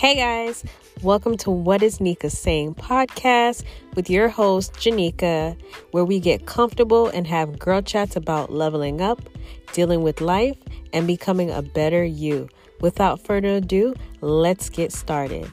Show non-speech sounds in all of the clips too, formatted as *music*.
Hey guys, welcome to What is Nika Saying podcast with your host, Janika, where we get comfortable and have girl chats about leveling up, dealing with life, and becoming a better you. Without further ado, let's get started.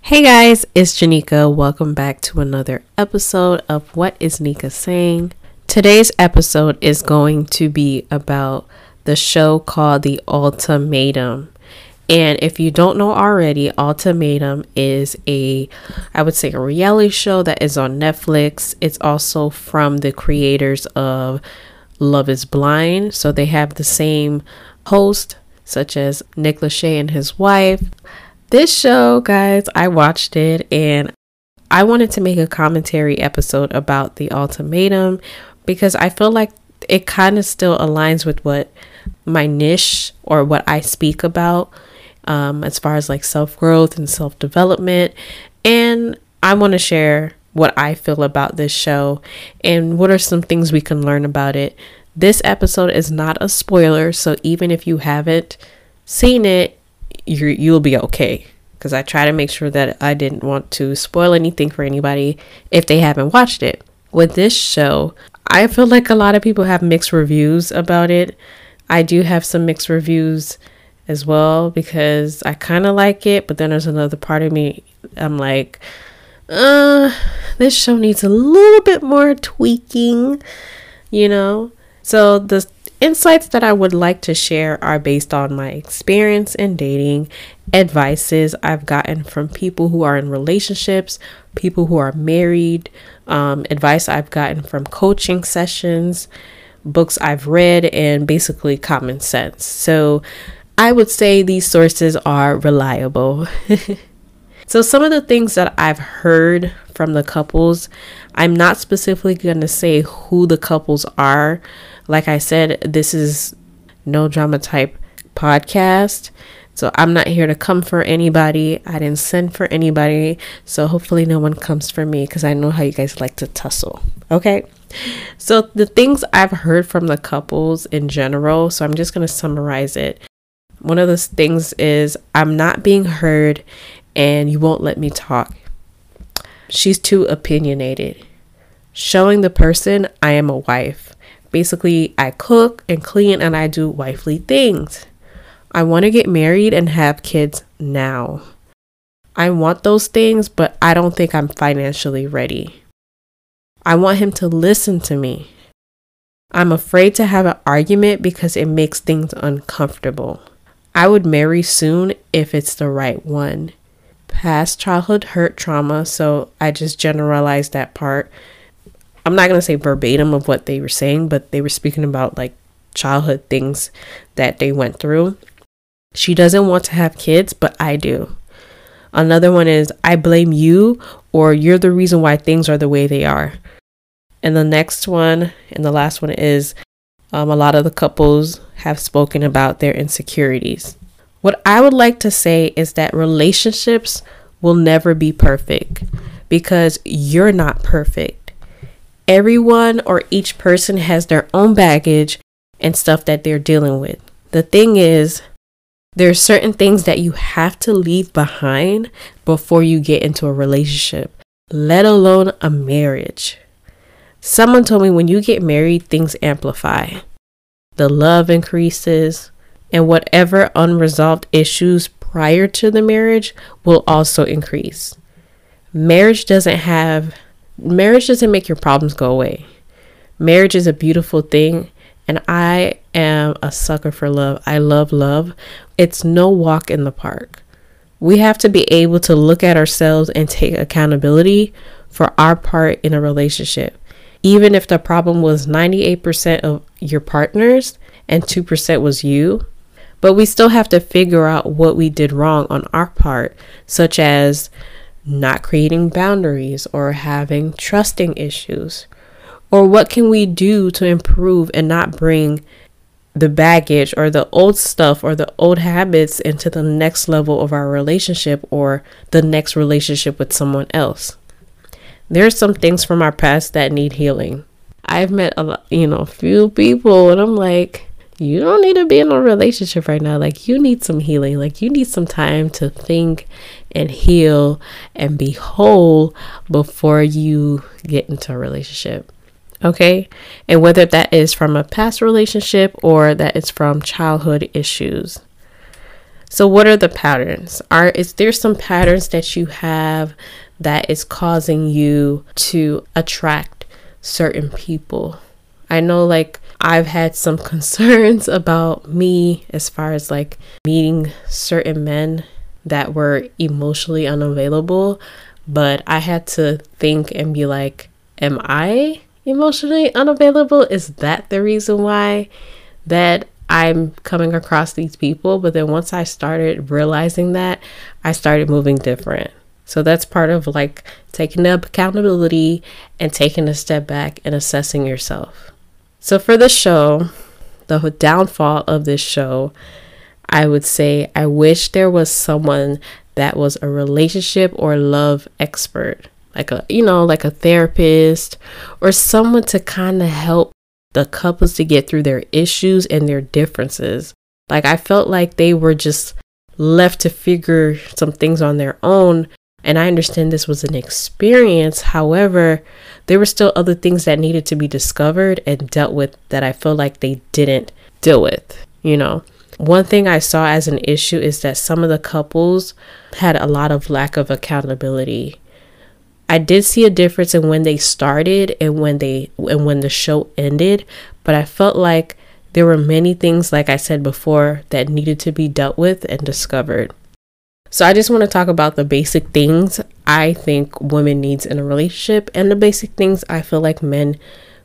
Hey guys, it's Janika. Welcome back to another episode of What is Nika Saying. Today's episode is going to be about the show called The Ultimatum. And if you don't know already, Ultimatum is a, I would say, a reality show that is on Netflix. It's also from the creators of Love is Blind. So they have the same host, such as Nick Lachey and his wife. This show, guys, I watched it and I wanted to make a commentary episode about The Ultimatum because I feel like it kind of still aligns with what my niche or what I speak about um, as far as like self growth and self development. And I want to share what I feel about this show and what are some things we can learn about it. This episode is not a spoiler, so even if you haven't seen it, you you'll be okay. Because I try to make sure that I didn't want to spoil anything for anybody if they haven't watched it. With this show, I feel like a lot of people have mixed reviews about it. I do have some mixed reviews as well because I kind of like it, but then there's another part of me I'm like, uh, this show needs a little bit more tweaking, you know? So the insights that I would like to share are based on my experience in dating, advices I've gotten from people who are in relationships, people who are married, um, advice I've gotten from coaching sessions, books I've read, and basically common sense. So I would say these sources are reliable. *laughs* so, some of the things that I've heard from the couples, I'm not specifically going to say who the couples are. Like I said, this is no drama type podcast. So I'm not here to come for anybody. I didn't send for anybody. So hopefully no one comes for me because I know how you guys like to tussle. Okay. So the things I've heard from the couples in general, so I'm just going to summarize it. One of those things is I'm not being heard and you won't let me talk. She's too opinionated. Showing the person I am a wife. Basically, I cook and clean and I do wifely things. I want to get married and have kids now. I want those things, but I don't think I'm financially ready. I want him to listen to me. I'm afraid to have an argument because it makes things uncomfortable. I would marry soon if it's the right one. Past childhood hurt trauma, so I just generalized that part. I'm not going to say verbatim of what they were saying, but they were speaking about like childhood things that they went through. She doesn't want to have kids, but I do. Another one is I blame you or you're the reason why things are the way they are. And the next one and the last one is um, a lot of the couples have spoken about their insecurities. What I would like to say is that relationships will never be perfect because you're not perfect. Everyone or each person has their own baggage and stuff that they're dealing with. The thing is, there are certain things that you have to leave behind before you get into a relationship, let alone a marriage. Someone told me when you get married, things amplify. The love increases, and whatever unresolved issues prior to the marriage will also increase. Marriage doesn't have, marriage doesn't make your problems go away. Marriage is a beautiful thing, and I am a sucker for love. I love love. It's no walk in the park. We have to be able to look at ourselves and take accountability for our part in a relationship. Even if the problem was 98% of your partners and 2% was you, but we still have to figure out what we did wrong on our part, such as not creating boundaries or having trusting issues or what can we do to improve and not bring the baggage or the old stuff or the old habits into the next level of our relationship or the next relationship with someone else. There are some things from our past that need healing. I've met a lot, you know, few people and I'm like, you don't need to be in a relationship right now. Like, you need some healing. Like, you need some time to think and heal and be whole before you get into a relationship. Okay. And whether that is from a past relationship or that is from childhood issues. So, what are the patterns? Are is there some patterns that you have that is causing you to attract certain people? I know, like, I've had some *laughs* concerns about me as far as like meeting certain men that were emotionally unavailable, but I had to think and be like, am I emotionally unavailable? Is that the reason why that I'm coming across these people? But then once I started realizing that, I started moving different. So that's part of like taking up accountability and taking a step back and assessing yourself. So for the show, the downfall of this show, I would say I wish there was someone that was a relationship or love expert, like a you know, like a therapist or someone to kind of help the couples to get through their issues and their differences. Like I felt like they were just left to figure some things on their own and I understand this was an experience. However, there were still other things that needed to be discovered and dealt with that I feel like they didn't deal with, you know. One thing I saw as an issue is that some of the couples had a lot of lack of accountability. I did see a difference in when they started and when they and when the show ended, but I felt like there were many things like I said before that needed to be dealt with and discovered. So I just want to talk about the basic things I think women needs in a relationship and the basic things I feel like men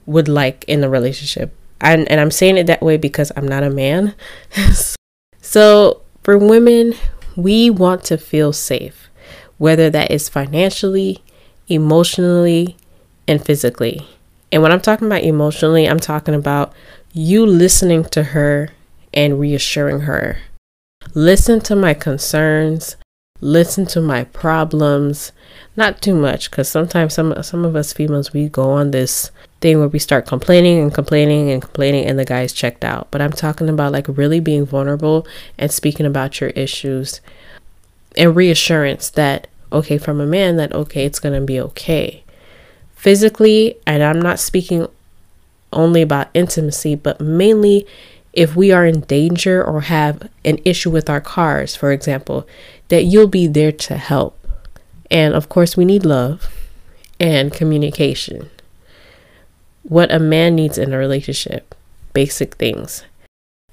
would like in a relationship. And and I'm saying it that way because I'm not a man. *laughs* so for women, we want to feel safe, whether that is financially, emotionally, and physically. And when I'm talking about emotionally, I'm talking about you listening to her and reassuring her listen to my concerns, listen to my problems. Not too much, because sometimes some some of us females we go on this thing where we start complaining and complaining and complaining, and the guy's checked out. But I'm talking about like really being vulnerable and speaking about your issues and reassurance that okay from a man that okay it's gonna be okay physically, and I'm not speaking only about intimacy, but mainly if we are in danger or have an issue with our cars, for example, that you'll be there to help. And of course, we need love and communication. What a man needs in a relationship basic things.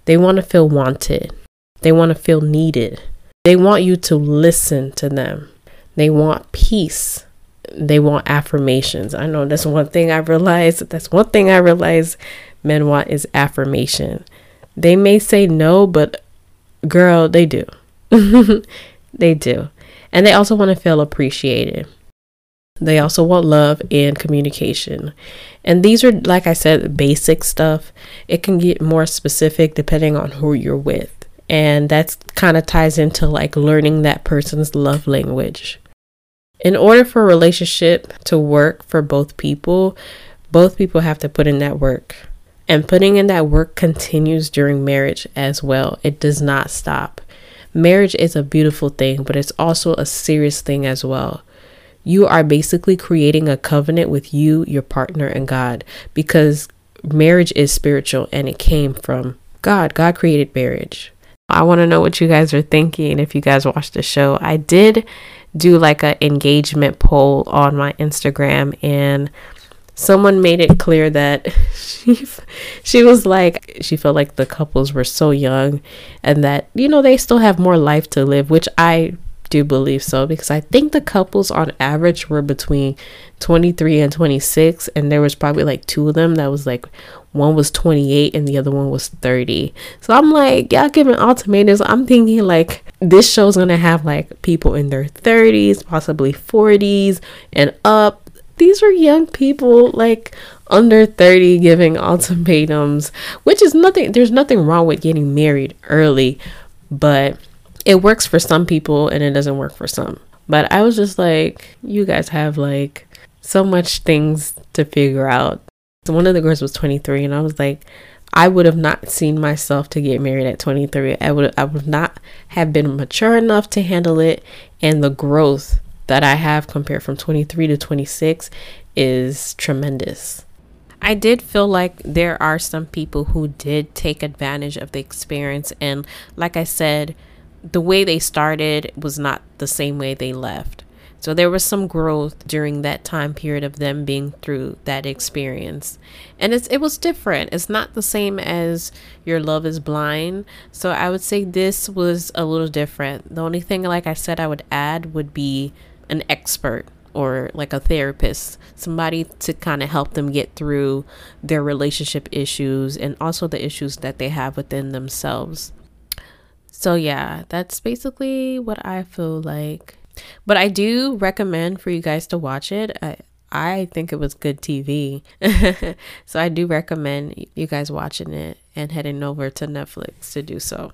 They want to feel wanted, they want to feel needed, they want you to listen to them, they want peace. They want affirmations. I know that's one thing I realized. That's one thing I realized men want is affirmation. They may say no, but girl, they do. *laughs* they do. And they also want to feel appreciated. They also want love and communication. And these are, like I said, basic stuff. It can get more specific depending on who you're with. And that's kind of ties into like learning that person's love language. In order for a relationship to work for both people, both people have to put in that work. And putting in that work continues during marriage as well. It does not stop. Marriage is a beautiful thing, but it's also a serious thing as well. You are basically creating a covenant with you, your partner, and God because marriage is spiritual and it came from God. God created marriage. I want to know what you guys are thinking if you guys watched the show. I did do like an engagement poll on my Instagram and someone made it clear that *laughs* she she was like she felt like the couples were so young and that you know they still have more life to live which I do believe so because I think the couples on average were between 23 and 26 and there was probably like two of them that was like one was 28 and the other one was 30 so i'm like y'all giving ultimatums. I'm thinking like this show's gonna have like people in their 30s possibly 40s and up these are young people like under 30 giving ultimatums, which is nothing, there's nothing wrong with getting married early, but it works for some people and it doesn't work for some. But I was just like, you guys have like so much things to figure out. So one of the girls was 23, and I was like, I would have not seen myself to get married at 23. I would I would not have been mature enough to handle it and the growth that I have compared from 23 to 26 is tremendous. I did feel like there are some people who did take advantage of the experience and like I said, the way they started was not the same way they left. So there was some growth during that time period of them being through that experience. And it's it was different. It's not the same as Your Love is Blind. So I would say this was a little different. The only thing like I said I would add would be an expert or like a therapist, somebody to kind of help them get through their relationship issues and also the issues that they have within themselves. So, yeah, that's basically what I feel like but I do recommend for you guys to watch it. I, I think it was good TV. *laughs* so I do recommend you guys watching it and heading over to Netflix to do so.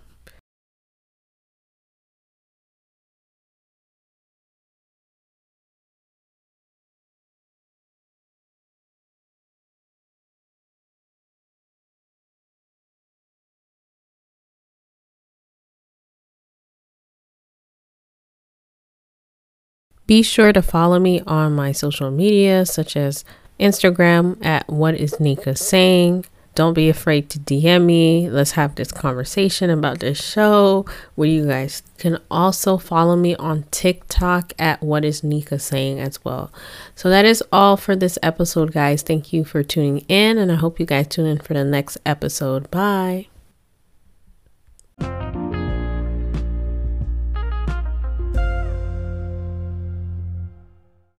Be sure to follow me on my social media, such as Instagram at What Is Nika Saying. Don't be afraid to DM me. Let's have this conversation about this show. Where you guys can also follow me on TikTok at What Is Nika Saying as well. So that is all for this episode, guys. Thank you for tuning in, and I hope you guys tune in for the next episode. Bye.